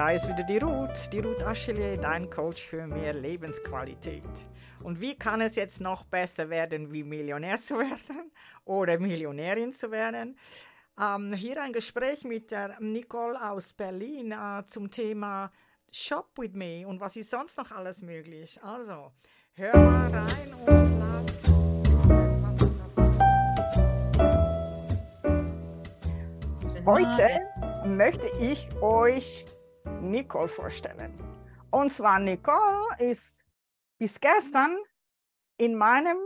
da ist wieder die Ruth, die Ruth Aschelier, dein Coach für mehr Lebensqualität. Und wie kann es jetzt noch besser werden, wie Millionär zu werden oder Millionärin zu werden? Ähm, hier ein Gespräch mit der Nicole aus Berlin äh, zum Thema Shop with me und was ist sonst noch alles möglich. Also, hör mal rein und lass. Heute möchte ich euch Nicole vorstellen. Und zwar Nicole ist bis gestern in meinem,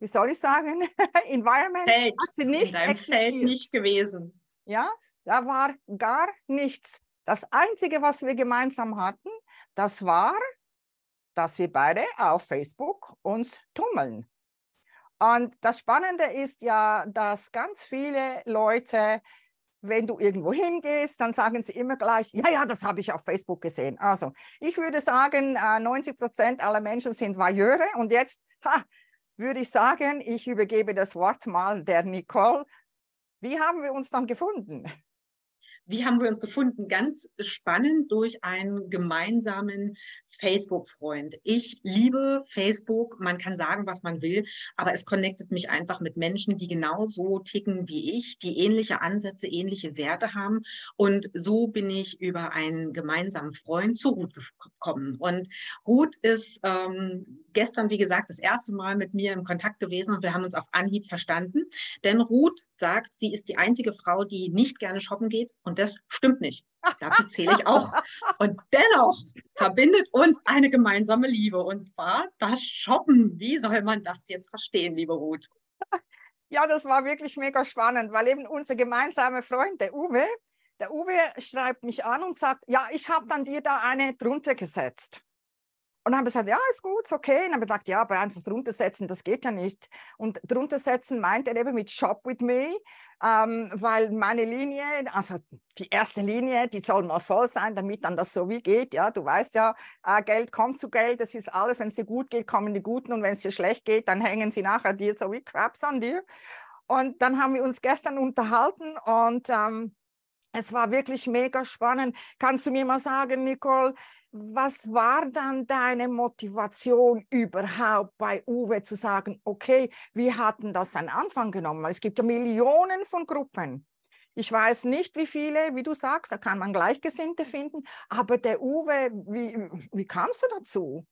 wie soll ich sagen, Environment Feld. hat sie nicht in deinem existiert. Feld nicht gewesen. Ja, da war gar nichts. Das Einzige, was wir gemeinsam hatten, das war, dass wir beide auf Facebook uns tummeln. Und das Spannende ist ja, dass ganz viele Leute, wenn du irgendwo hingehst, dann sagen sie immer gleich, ja, ja, das habe ich auf Facebook gesehen. Also ich würde sagen, äh, 90 Prozent aller Menschen sind Voyeure. Und jetzt ha, würde ich sagen, ich übergebe das Wort mal der Nicole. Wie haben wir uns dann gefunden? Wie haben wir uns gefunden? Ganz spannend durch einen gemeinsamen Facebook-Freund. Ich liebe Facebook. Man kann sagen, was man will, aber es connectet mich einfach mit Menschen, die genauso ticken wie ich, die ähnliche Ansätze, ähnliche Werte haben. Und so bin ich über einen gemeinsamen Freund zu Ruth gekommen. Und Ruth ist ähm, gestern, wie gesagt, das erste Mal mit mir im Kontakt gewesen und wir haben uns auf Anhieb verstanden. Denn Ruth sagt, sie ist die einzige Frau, die nicht gerne shoppen geht und das stimmt nicht. Dazu zähle ich auch. Und dennoch verbindet uns eine gemeinsame Liebe und zwar das Shoppen. Wie soll man das jetzt verstehen, liebe Ruth? Ja, das war wirklich mega spannend, weil eben unser gemeinsamer Freund, der Uwe, der Uwe schreibt mich an und sagt, ja, ich habe dann dir da eine drunter gesetzt. Und dann habe ich gesagt, ja, ist gut, ist okay. Und dann habe ich gedacht, ja, aber einfach drunter setzen, das geht ja nicht. Und drunter setzen meint er eben mit Shop with me, ähm, weil meine Linie, also die erste Linie, die soll mal voll sein, damit dann das so wie geht. Ja, du weißt ja, äh, Geld kommt zu Geld, das ist alles. Wenn es dir gut geht, kommen die Guten und wenn es dir schlecht geht, dann hängen sie nachher dir so wie Crabs an dir. Und dann haben wir uns gestern unterhalten und ähm, es war wirklich mega spannend. Kannst du mir mal sagen, Nicole, was war dann deine Motivation überhaupt bei Uwe zu sagen, okay, wir hatten das einen Anfang genommen? Es gibt ja Millionen von Gruppen. Ich weiß nicht, wie viele, wie du sagst, da kann man Gleichgesinnte finden, aber der Uwe, wie, wie kamst du dazu?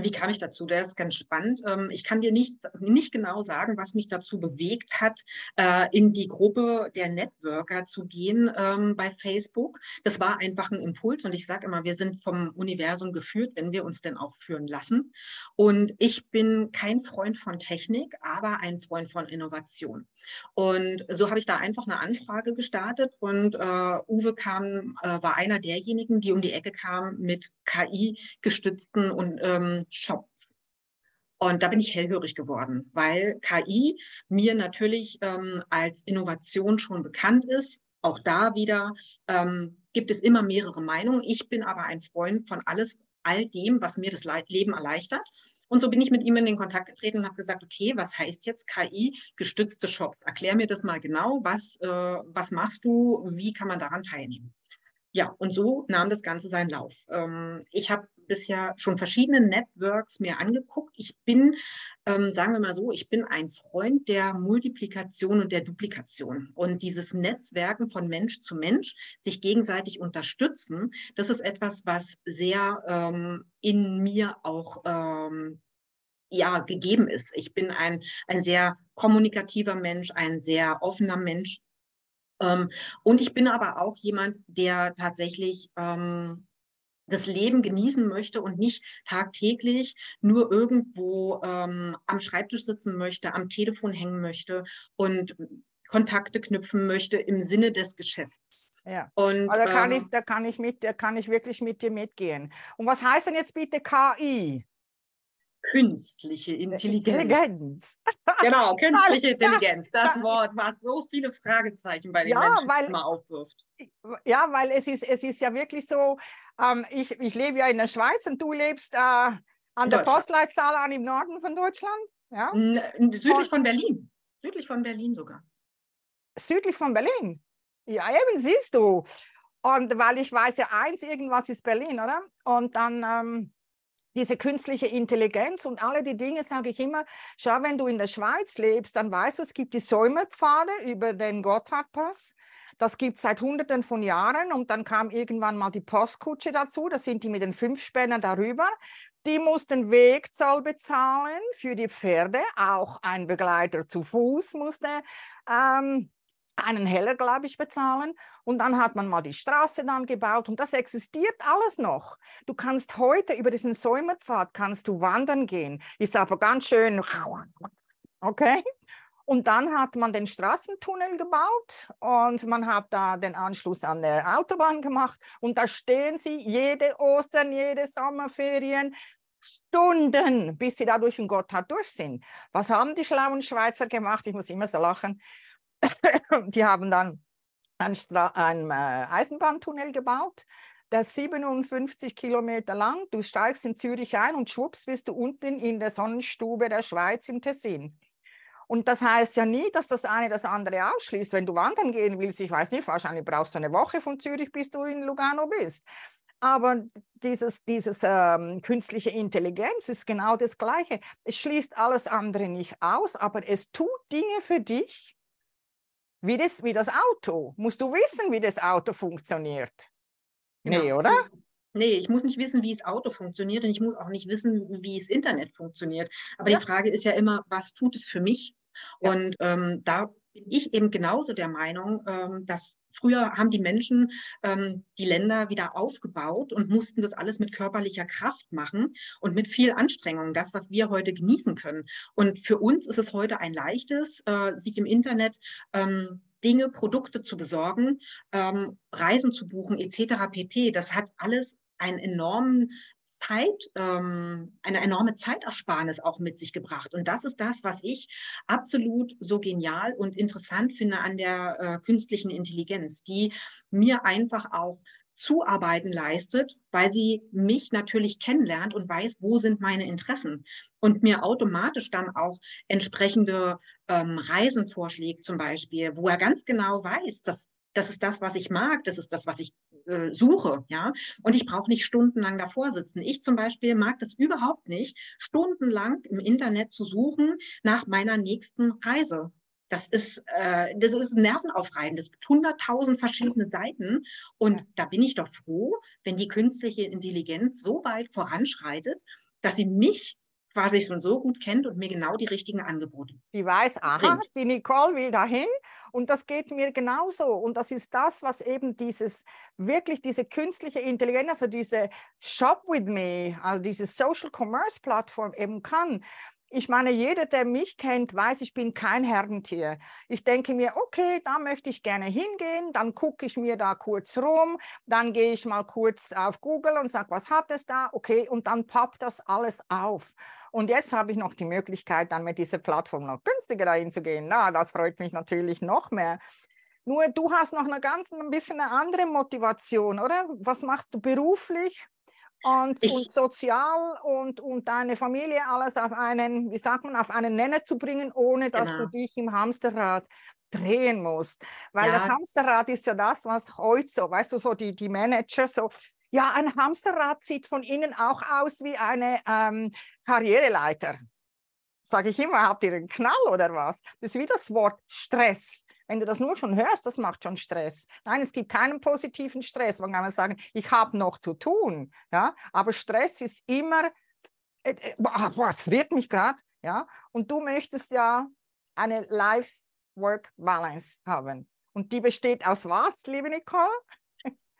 Wie kam ich dazu? Der ist ganz spannend. Ähm, ich kann dir nicht, nicht genau sagen, was mich dazu bewegt hat, äh, in die Gruppe der Networker zu gehen ähm, bei Facebook. Das war einfach ein Impuls und ich sage immer, wir sind vom Universum geführt, wenn wir uns denn auch führen lassen. Und ich bin kein Freund von Technik, aber ein Freund von Innovation. Und so habe ich da einfach eine Anfrage gestartet und äh, Uwe kam, äh, war einer derjenigen, die um die Ecke kam mit KI-gestützten und Shops. Und da bin ich hellhörig geworden, weil KI mir natürlich ähm, als Innovation schon bekannt ist. Auch da wieder ähm, gibt es immer mehrere Meinungen. Ich bin aber ein Freund von alles, all dem, was mir das Leben erleichtert. Und so bin ich mit ihm in den Kontakt getreten und habe gesagt, okay, was heißt jetzt KI-gestützte Shops? Erklär mir das mal genau. Was, äh, was machst du? Wie kann man daran teilnehmen? Ja, und so nahm das Ganze seinen Lauf. Ähm, ich habe bisher schon verschiedene Networks mir angeguckt. Ich bin, ähm, sagen wir mal so, ich bin ein Freund der Multiplikation und der Duplikation. Und dieses Netzwerken von Mensch zu Mensch, sich gegenseitig unterstützen, das ist etwas, was sehr ähm, in mir auch ähm, ja, gegeben ist. Ich bin ein, ein sehr kommunikativer Mensch, ein sehr offener Mensch. Ähm, und ich bin aber auch jemand, der tatsächlich ähm, das Leben genießen möchte und nicht tagtäglich nur irgendwo ähm, am Schreibtisch sitzen möchte, am Telefon hängen möchte und Kontakte knüpfen möchte im Sinne des Geschäfts. Ja. Und, also da, kann ähm, ich, da, kann ich mit, da kann ich wirklich mit dir mitgehen. Und was heißt denn jetzt bitte KI? Künstliche Intelligenz. Intelligenz. Genau, künstliche Intelligenz. Das Wort, was so viele Fragezeichen bei den ja, Menschen weil, immer aufwirft. Ja, weil es ist, es ist ja wirklich so, ähm, ich, ich lebe ja in der Schweiz und du lebst äh, an der Postleitzahl an im Norden von Deutschland. Ja? Südlich und, von Berlin. Südlich von Berlin sogar. Südlich von Berlin? Ja, eben siehst du. Und weil ich weiß ja eins, irgendwas ist Berlin, oder? Und dann ähm, diese künstliche Intelligenz und alle die Dinge, sage ich immer, schau, wenn du in der Schweiz lebst, dann weißt du, es gibt die Säumerpfade über den Gotthardpass. Das gibt es seit Hunderten von Jahren und dann kam irgendwann mal die Postkutsche dazu. Das sind die mit den fünf Spännern darüber. Die mussten Wegzoll bezahlen für die Pferde. Auch ein Begleiter zu Fuß musste ähm, einen Heller, glaube ich, bezahlen. Und dann hat man mal die Straße dann gebaut und das existiert alles noch. Du kannst heute über diesen Säumerpfad kannst du wandern gehen. Ist aber ganz schön, okay? Und dann hat man den Straßentunnel gebaut und man hat da den Anschluss an der Autobahn gemacht. Und da stehen sie jede Ostern, jede Sommerferien, Stunden, bis sie da durch den Gotthard durch sind. Was haben die schlauen Schweizer gemacht? Ich muss immer so lachen. die haben dann einen, einen äh, Eisenbahntunnel gebaut der ist 57 Kilometer lang. Du steigst in Zürich ein und schwupps bist du unten in der Sonnenstube der Schweiz im Tessin. Und das heißt ja nie, dass das eine das andere ausschließt. Wenn du wandern gehen willst, ich weiß nicht, wahrscheinlich brauchst du eine Woche von Zürich, bis du in Lugano bist. Aber dieses, dieses ähm, künstliche Intelligenz ist genau das Gleiche. Es schließt alles andere nicht aus, aber es tut Dinge für dich, wie das, wie das Auto. Musst du wissen, wie das Auto funktioniert? Genau. Nee, oder? Nee, ich muss nicht wissen, wie das Auto funktioniert und ich muss auch nicht wissen, wie das Internet funktioniert. Aber ja. die Frage ist ja immer, was tut es für mich? Ja. Und ähm, da bin ich eben genauso der Meinung, ähm, dass früher haben die Menschen ähm, die Länder wieder aufgebaut und mussten das alles mit körperlicher Kraft machen und mit viel Anstrengung, das, was wir heute genießen können. Und für uns ist es heute ein leichtes, äh, sich im Internet ähm, Dinge, Produkte zu besorgen, ähm, Reisen zu buchen, etc. pp. Das hat alles einen enormen Zeit, ähm, eine enorme Zeitersparnis auch mit sich gebracht. Und das ist das, was ich absolut so genial und interessant finde an der äh, künstlichen Intelligenz, die mir einfach auch Zuarbeiten leistet, weil sie mich natürlich kennenlernt und weiß, wo sind meine Interessen und mir automatisch dann auch entsprechende ähm, Reisen vorschlägt zum Beispiel, wo er ganz genau weiß, dass das ist das, was ich mag, das ist das, was ich äh, suche, ja. Und ich brauche nicht stundenlang davor sitzen. Ich zum Beispiel mag das überhaupt nicht, stundenlang im Internet zu suchen nach meiner nächsten Reise. Das ist, äh, das ist nervenaufreibend. Es gibt hunderttausend verschiedene Seiten. Und da bin ich doch froh, wenn die künstliche Intelligenz so weit voranschreitet, dass sie mich quasi schon so gut kennt und mir genau die richtigen Angebote. Die weiß, aha, bringt. die Nicole will dahin und das geht mir genauso. Und das ist das, was eben dieses, wirklich diese künstliche Intelligenz, also diese Shop with Me, also diese Social Commerce Plattform eben kann ich meine, jeder, der mich kennt, weiß, ich bin kein Herdentier. Ich denke mir, okay, da möchte ich gerne hingehen, dann gucke ich mir da kurz rum, dann gehe ich mal kurz auf Google und sage, was hat es da? Okay, und dann pappt das alles auf. Und jetzt habe ich noch die Möglichkeit, dann mit dieser Plattform noch günstiger dahin zu gehen. Na, das freut mich natürlich noch mehr. Nur du hast noch eine ganz ein bisschen eine andere Motivation, oder? Was machst du beruflich? und, ich, und sozial und, und deine Familie alles auf einen, wie sagt man, auf einen Nenner zu bringen, ohne dass genau. du dich im Hamsterrad drehen musst. Weil ja. das Hamsterrad ist ja das, was heute so, weißt du, so die, die Manager so, ja, ein Hamsterrad sieht von innen auch aus wie eine ähm, Karriereleiter. Sage ich immer, habt ihr einen Knall oder was? Das ist wie das Wort Stress. Wenn du das nur schon hörst, das macht schon Stress. Nein, es gibt keinen positiven Stress. Man kann man sagen, ich habe noch zu tun. Ja? Aber Stress ist immer, äh, äh, boah, es friert mich gerade. Ja? Und du möchtest ja eine Life-Work-Balance haben. Und die besteht aus was, liebe Nicole?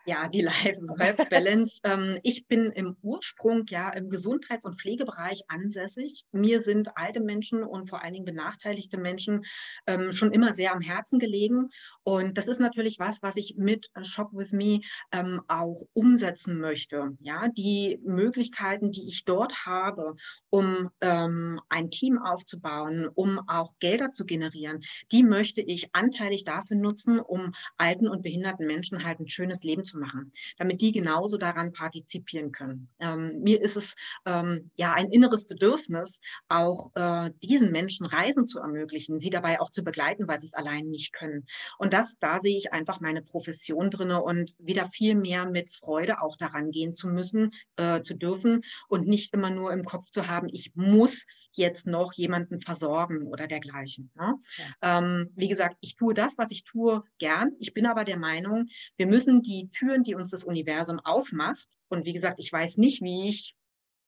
Ja, die Life-Balance. ähm, ich bin im Ursprung ja im Gesundheits- und Pflegebereich ansässig. Mir sind alte Menschen und vor allen Dingen benachteiligte Menschen ähm, schon immer sehr am Herzen gelegen. Und das ist natürlich was, was ich mit Shop with Me ähm, auch umsetzen möchte. Ja, die Möglichkeiten, die ich dort habe, um ähm, ein Team aufzubauen, um auch Gelder zu generieren, die möchte ich anteilig dafür nutzen, um alten und behinderten Menschen halt ein schönes Leben zu zu machen, damit die genauso daran partizipieren können. Ähm, mir ist es ähm, ja ein inneres Bedürfnis, auch äh, diesen Menschen Reisen zu ermöglichen, sie dabei auch zu begleiten, weil sie es allein nicht können. Und das, da sehe ich einfach meine Profession drinne und wieder viel mehr mit Freude auch daran gehen zu müssen, äh, zu dürfen und nicht immer nur im Kopf zu haben, ich muss jetzt noch jemanden versorgen oder dergleichen. Ne? Ja. Ähm, wie gesagt, ich tue das, was ich tue, gern. Ich bin aber der Meinung, wir müssen die Türen, die uns das Universum aufmacht, und wie gesagt, ich weiß nicht, wie ich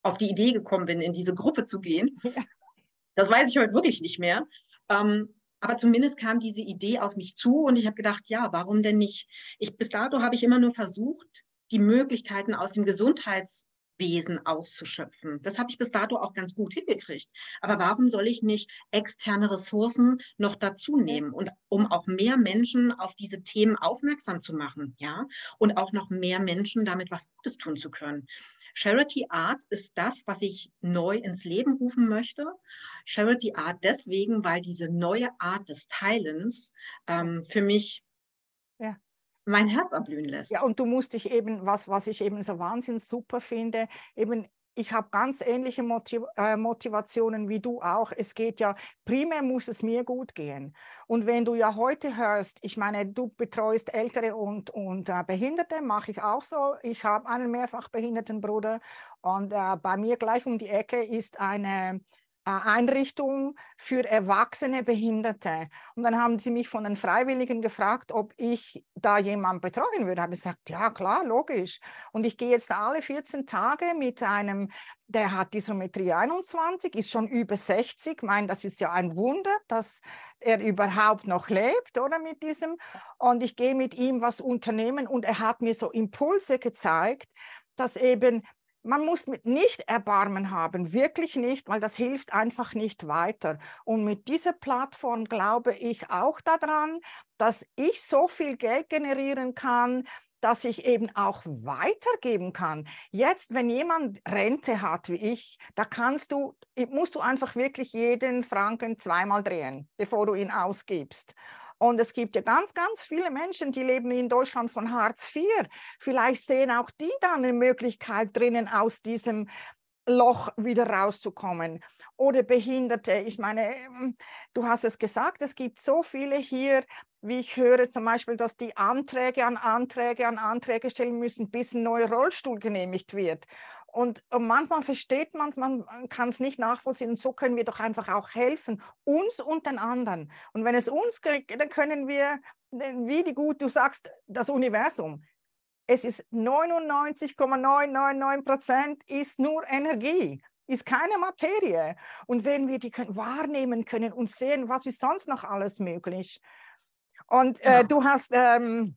auf die Idee gekommen bin, in diese Gruppe zu gehen. Ja. Das weiß ich heute wirklich nicht mehr. Ähm, aber zumindest kam diese Idee auf mich zu und ich habe gedacht, ja, warum denn nicht? Ich, bis dato habe ich immer nur versucht, die Möglichkeiten aus dem Gesundheits Wesen auszuschöpfen. Das habe ich bis dato auch ganz gut hingekriegt. Aber warum soll ich nicht externe Ressourcen noch dazu nehmen und um auch mehr Menschen auf diese Themen aufmerksam zu machen, ja, und auch noch mehr Menschen damit was Gutes tun zu können. Charity Art ist das, was ich neu ins Leben rufen möchte. Charity Art deswegen, weil diese neue Art des Teilens ähm, für mich mein Herz erblühen lässt. Ja, und du musst dich eben, was, was ich eben so wahnsinnig super finde, eben ich habe ganz ähnliche Motiv äh, Motivationen wie du auch. Es geht ja, primär muss es mir gut gehen. Und wenn du ja heute hörst, ich meine, du betreust Ältere und, und äh, Behinderte, mache ich auch so. Ich habe einen mehrfach behinderten Bruder und äh, bei mir gleich um die Ecke ist eine Einrichtung für erwachsene Behinderte. Und dann haben sie mich von den Freiwilligen gefragt, ob ich da jemanden betreuen würde. Habe ich gesagt, ja klar, logisch. Und ich gehe jetzt alle 14 Tage mit einem, der hat Isometrie 21, ist schon über 60. Ich meine, das ist ja ein Wunder, dass er überhaupt noch lebt, oder mit diesem. Und ich gehe mit ihm was unternehmen und er hat mir so Impulse gezeigt, dass eben man muss mit nicht Erbarmen haben, wirklich nicht, weil das hilft einfach nicht weiter. Und mit dieser Plattform glaube ich auch daran, dass ich so viel Geld generieren kann, dass ich eben auch weitergeben kann. Jetzt, wenn jemand Rente hat wie ich, da kannst du, musst du einfach wirklich jeden Franken zweimal drehen, bevor du ihn ausgibst. Und es gibt ja ganz, ganz viele Menschen, die leben in Deutschland von Hartz IV. Vielleicht sehen auch die da eine Möglichkeit drinnen, aus diesem Loch wieder rauszukommen. Oder Behinderte. Ich meine, ähm, du hast es gesagt, es gibt so viele hier, wie ich höre zum Beispiel, dass die Anträge an Anträge an Anträge stellen müssen, bis ein neuer Rollstuhl genehmigt wird. Und, und manchmal versteht man es, man kann es nicht nachvollziehen. Und so können wir doch einfach auch helfen, uns und den anderen. Und wenn es uns kriegt, dann können wir, wie die gut, du sagst, das Universum. Es ist 99,999 Prozent ist nur Energie, ist keine Materie. Und wenn wir die können, wahrnehmen können und sehen, was ist sonst noch alles möglich. Und äh, ja. du hast ähm,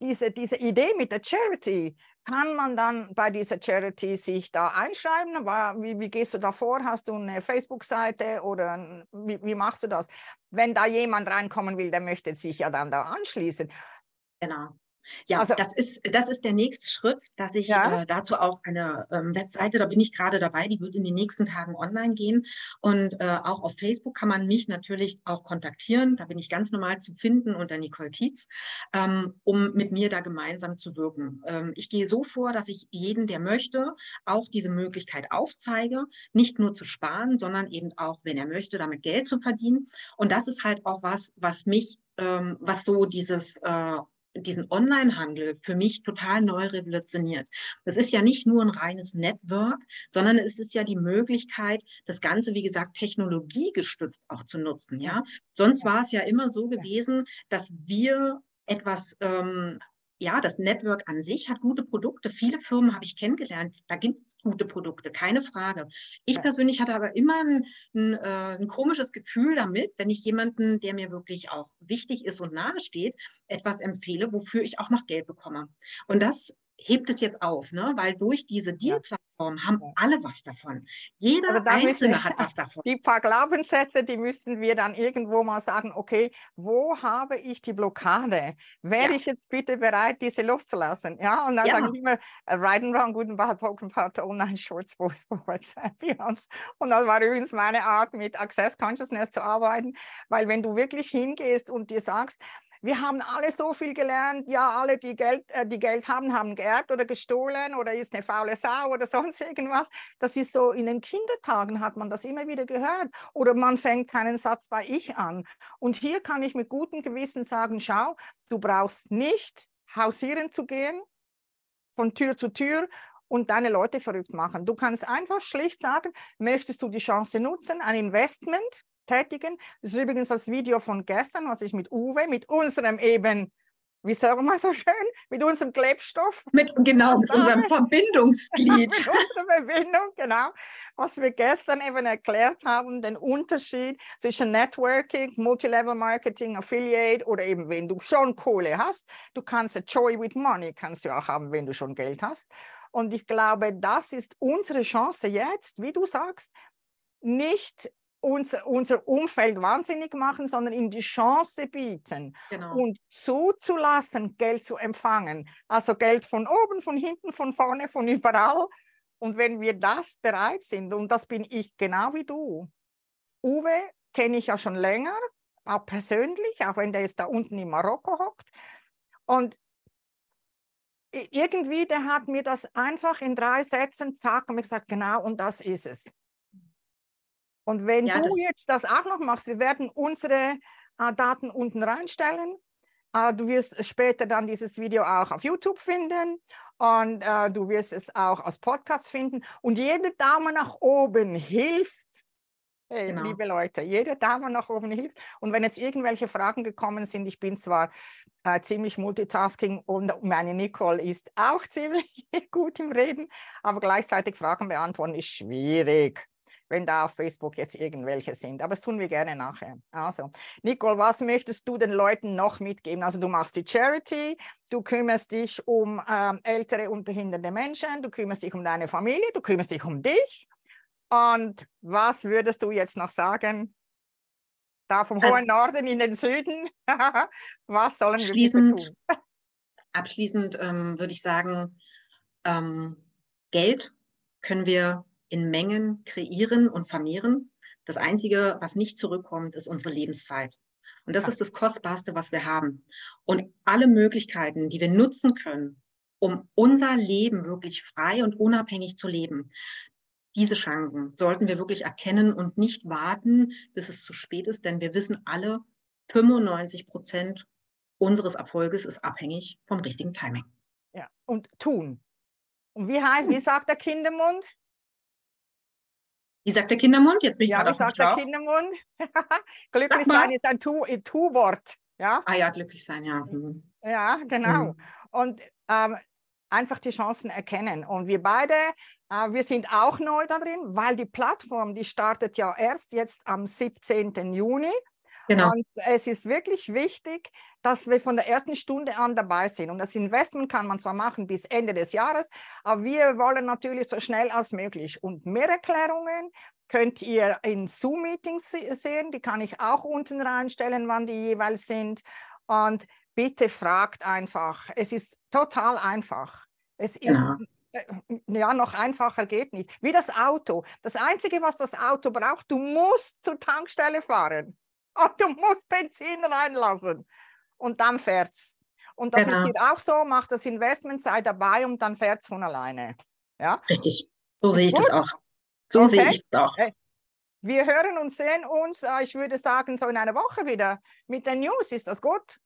diese, diese Idee mit der Charity, kann man dann bei dieser Charity sich da einschreiben? Wie, wie gehst du da vor? Hast du eine Facebook-Seite oder wie, wie, machst du das? Wenn da jemand reinkommen will, der möchte sich ja dann da anschließen. Genau. Ja, also, das, ist, das ist der nächste Schritt, dass ich ja? äh, dazu auch eine ähm, Webseite, da bin ich gerade dabei, die wird in den nächsten Tagen online gehen. Und äh, auch auf Facebook kann man mich natürlich auch kontaktieren. Da bin ich ganz normal zu finden unter Nicole Kietz, ähm, um mit mir da gemeinsam zu wirken. Ähm, ich gehe so vor, dass ich jeden, der möchte, auch diese Möglichkeit aufzeige, nicht nur zu sparen, sondern eben auch, wenn er möchte, damit Geld zu verdienen. Und das ist halt auch was, was mich, ähm, was so dieses äh, diesen Online-Handel für mich total neu revolutioniert. Das ist ja nicht nur ein reines Network, sondern es ist ja die Möglichkeit, das Ganze, wie gesagt, technologiegestützt auch zu nutzen. Ja, sonst war es ja immer so gewesen, dass wir etwas ähm, ja, das Network an sich hat gute Produkte. Viele Firmen habe ich kennengelernt. Da gibt es gute Produkte, keine Frage. Ich persönlich hatte aber immer ein, ein, äh, ein, komisches Gefühl damit, wenn ich jemanden, der mir wirklich auch wichtig ist und nahe steht, etwas empfehle, wofür ich auch noch Geld bekomme. Und das hebt es jetzt auf, ne? weil durch diese Deal-Plattform haben alle was davon. Jeder also Einzelne müssen, hat was davon. Die paar Glaubenssätze, die müssen wir dann irgendwo mal sagen, okay, wo habe ich die Blockade? Wäre ja. ich jetzt bitte bereit, diese loszulassen? Ja, und dann ja. sage ich immer, uh, right and wrong, guten Bad, Poken, Part, Online, Shorts, Voice, WhatsApp, Und das war übrigens meine Art, mit Access Consciousness zu arbeiten, weil wenn du wirklich hingehst und dir sagst, Wir haben alle so viel gelernt. Ja, alle, die Geld, äh, die Geld haben, haben geerbt oder gestohlen oder ist eine faule Sau oder sonst irgendwas. Das ist so, in den Kindertagen hat man das immer wieder gehört. Oder man fängt keinen Satz bei Ich an. Und hier kann ich mit gutem Gewissen sagen, schau, du brauchst nicht hausieren zu gehen, von Tür zu Tür und deine Leute verrückt machen. Du kannst einfach schlicht sagen, möchtest du die Chance nutzen, ein Investment tätigen. Das ist übrigens das Video von gestern, was ich mit Uwe, mit unserem eben, wie sagen wir so schön, mit unserem Klebstoff. Mit, genau, mit unserem Verbindungsglied. mit unserer Verbindung, genau. Was wir gestern eben erklärt haben, den Unterschied zwischen Networking, Multilevel Marketing, Affiliate oder eben, wenn du schon Kohle hast, du kannst a Joy with Money, kannst du auch haben, wenn du schon Geld hast. Und ich glaube, das ist unsere Chance jetzt, wie du sagst, nicht unser, unser Umfeld wahnsinnig machen, sondern ihm die Chance bieten genau. und zuzulassen, Geld zu empfangen. Also Geld von oben, von hinten, von vorne, von überall. Und wenn wir das bereit sind, und das bin ich genau wie du, Uwe kenne ich ja schon länger, auch persönlich, auch wenn der jetzt da unten in Marokko hockt. Und irgendwie, der hat mir das einfach in drei Sätzen, zack, und mir gesagt, genau, und das ist es. Und wenn ja, du jetzt das auch noch machst, wir werden unsere äh, Daten unten reinstellen. Äh, du wirst später dann dieses Video auch auf YouTube finden und äh, du wirst es auch als Podcast finden. Und jede Daumen nach oben hilft. Hey, genau. liebe Leute, jede Daumen nach oben hilft. Und wenn jetzt irgendwelche Fragen gekommen sind, ich bin zwar äh, ziemlich multitasking und meine Nicole ist auch ziemlich gut im Reden, aber gleichzeitig Fragen beantworten ist schwierig wenn da auf Facebook jetzt irgendwelche sind. Aber das tun wir gerne nachher. Also, Nicole, was möchtest du den Leuten noch mitgeben? Also du machst die Charity, du kümmerst dich um ähm, ältere und behinderte Menschen, du kümmerst dich um deine Familie, du kümmerst dich um dich. Und was würdest du jetzt noch sagen? Da vom also, hohen Norden in den Süden, was sollen wir tun? Abschließend ähm, würde ich sagen, ähm, Geld können wir in Mengen kreieren und vermehren. Das Einzige, was nicht zurückkommt, ist unsere Lebenszeit. Und das ist das Kostbarste, was wir haben. Und alle Möglichkeiten, die wir nutzen können, um unser Leben wirklich frei und unabhängig zu leben, diese Chancen sollten wir wirklich erkennen und nicht warten, bis es zu spät ist, denn wir wissen alle, 95 Prozent unseres Erfolges ist abhängig vom richtigen Timing. Ja, und tun. Und wie heißt, wie sagt der Kindermund? Wie sagt der Kindermund? Jetzt bin ich ja, wie sagt der Kindermund? glücklich sein ist ein Tu-Wort. Ja? Ah ja, glücklich sein, ja. Mhm. Ja, genau. Mhm. Und ähm, einfach die Chancen erkennen. Und wir beide, äh, wir sind auch neu da drin, weil die Plattform, die startet ja erst jetzt am 17. Juni. Genau. Und es ist wirklich wichtig, dass wir von der ersten Stunde an dabei sind. Und das Investment kann man zwar machen bis Ende des Jahres, aber wir wollen natürlich so schnell als möglich. Und mehr Erklärungen könnt ihr in Zoom-Meetings sehen. Die kann ich auch unten reinstellen, wann die jeweils sind. Und bitte fragt einfach. Es ist total einfach. Es ist ja. Äh, ja, noch einfacher geht nicht. Wie das Auto. Das Einzige, was das Auto braucht, du musst zur Tankstelle fahren. Und du musst Benzin reinlassen und dann fährt es. Und das genau. ist hier auch so, macht das Investment, sei dabei und dann fährt es von alleine. Ja? Richtig, so sehe ich gut? das auch. So okay. sehe ich das auch. Wir hören und sehen uns, äh, ich würde sagen, so in einer Woche wieder mit den News. Ist das gut?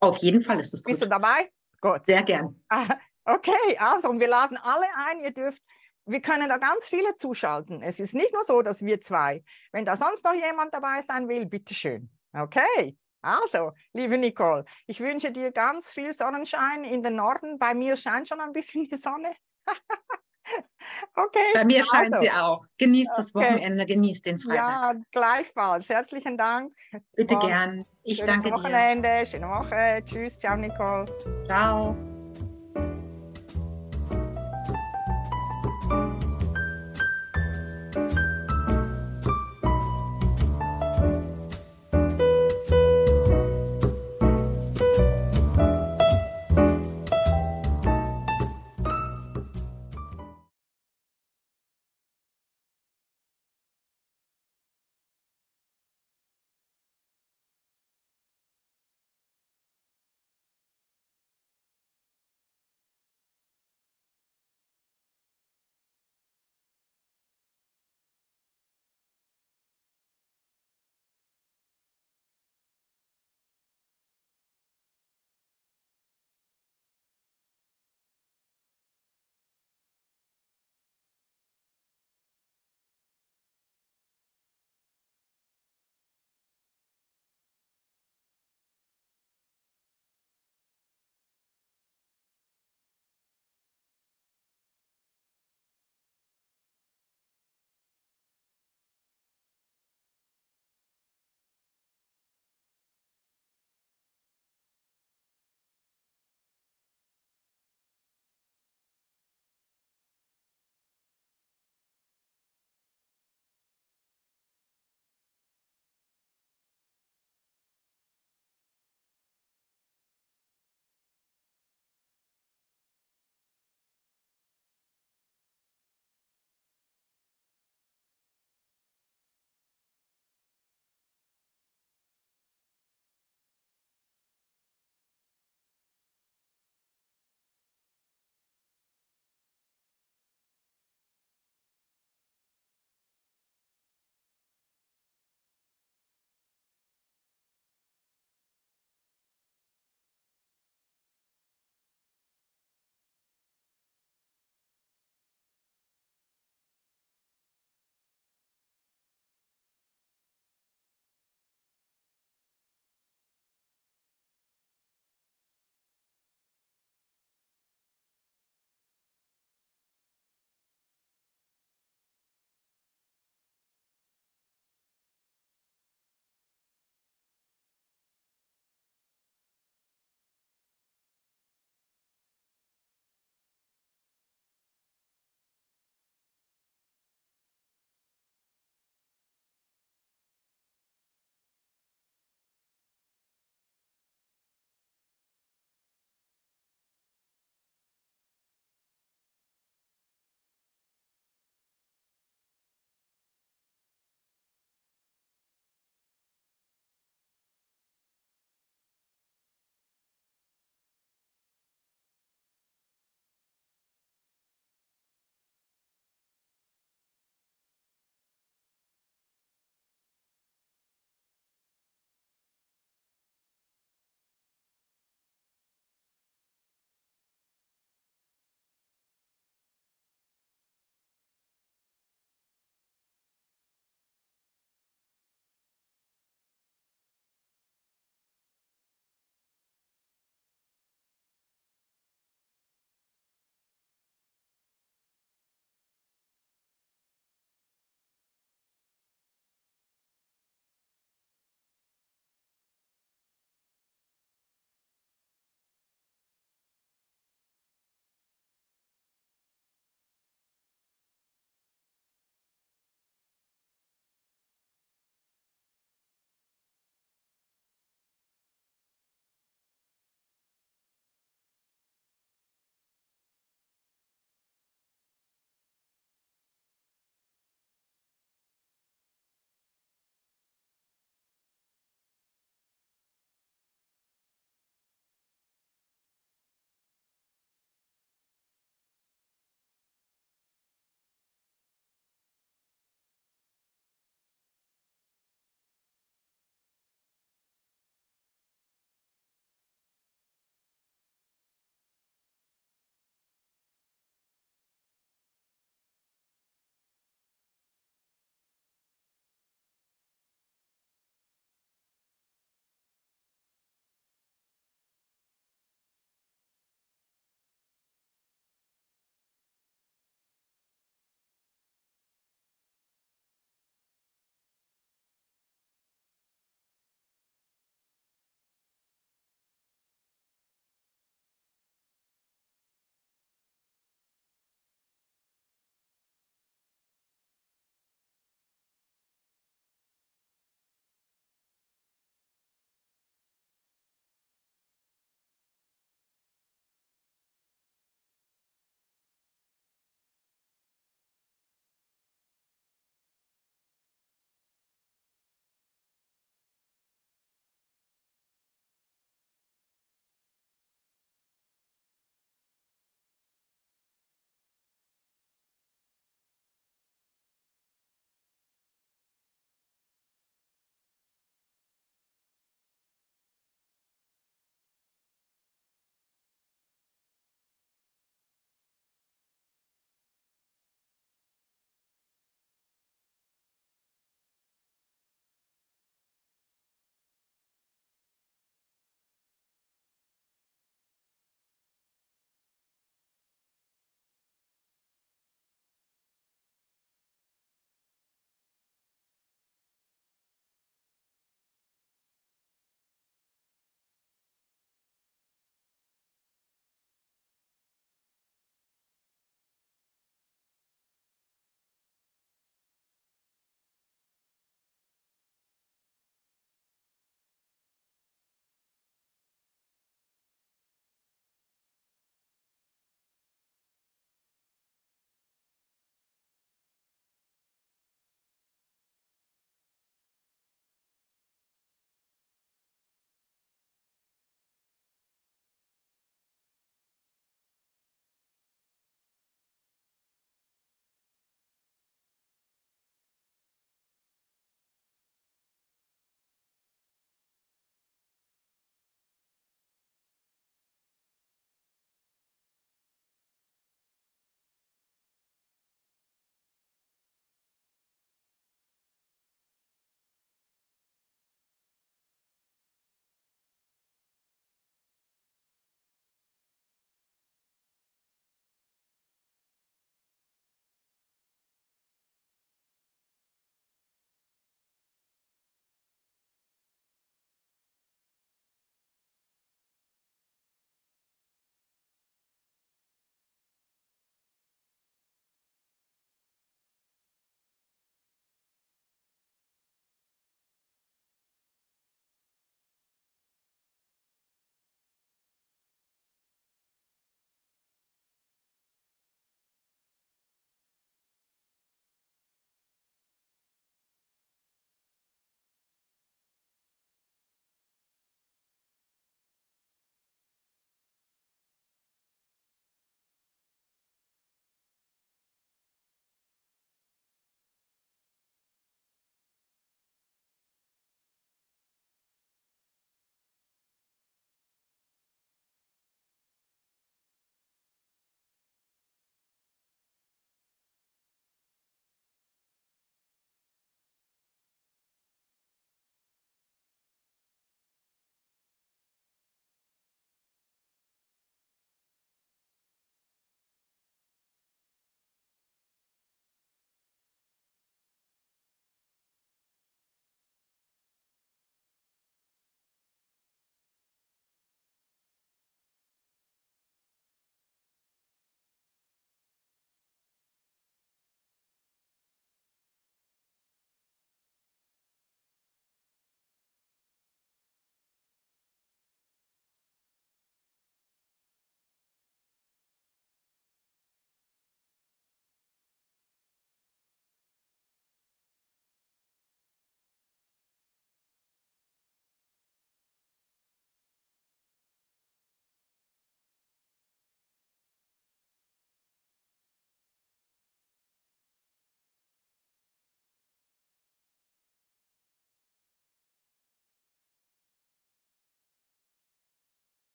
Auf jeden Fall ist das gut. Bist du dabei? Gut. Sehr gern. Okay, also und wir laden alle ein, ihr dürft, wir können da ganz viele zuschalten. Es ist nicht nur so, dass wir zwei. Wenn da sonst noch jemand dabei sein will, bitteschön. Okay. Also, liebe Nicole, ich wünsche dir ganz viel Sonnenschein in den Norden. Bei mir scheint schon ein bisschen die Sonne. okay. Bei mir scheint also. sie auch. Genießt das Wochenende, genießt den Freitag. Ja, gleichfalls. Herzlichen Dank. Bitte Und gern. Ich danke Wochenende, dir. Schöne Woche. Tschüss. Ciao, Nicole. Ciao.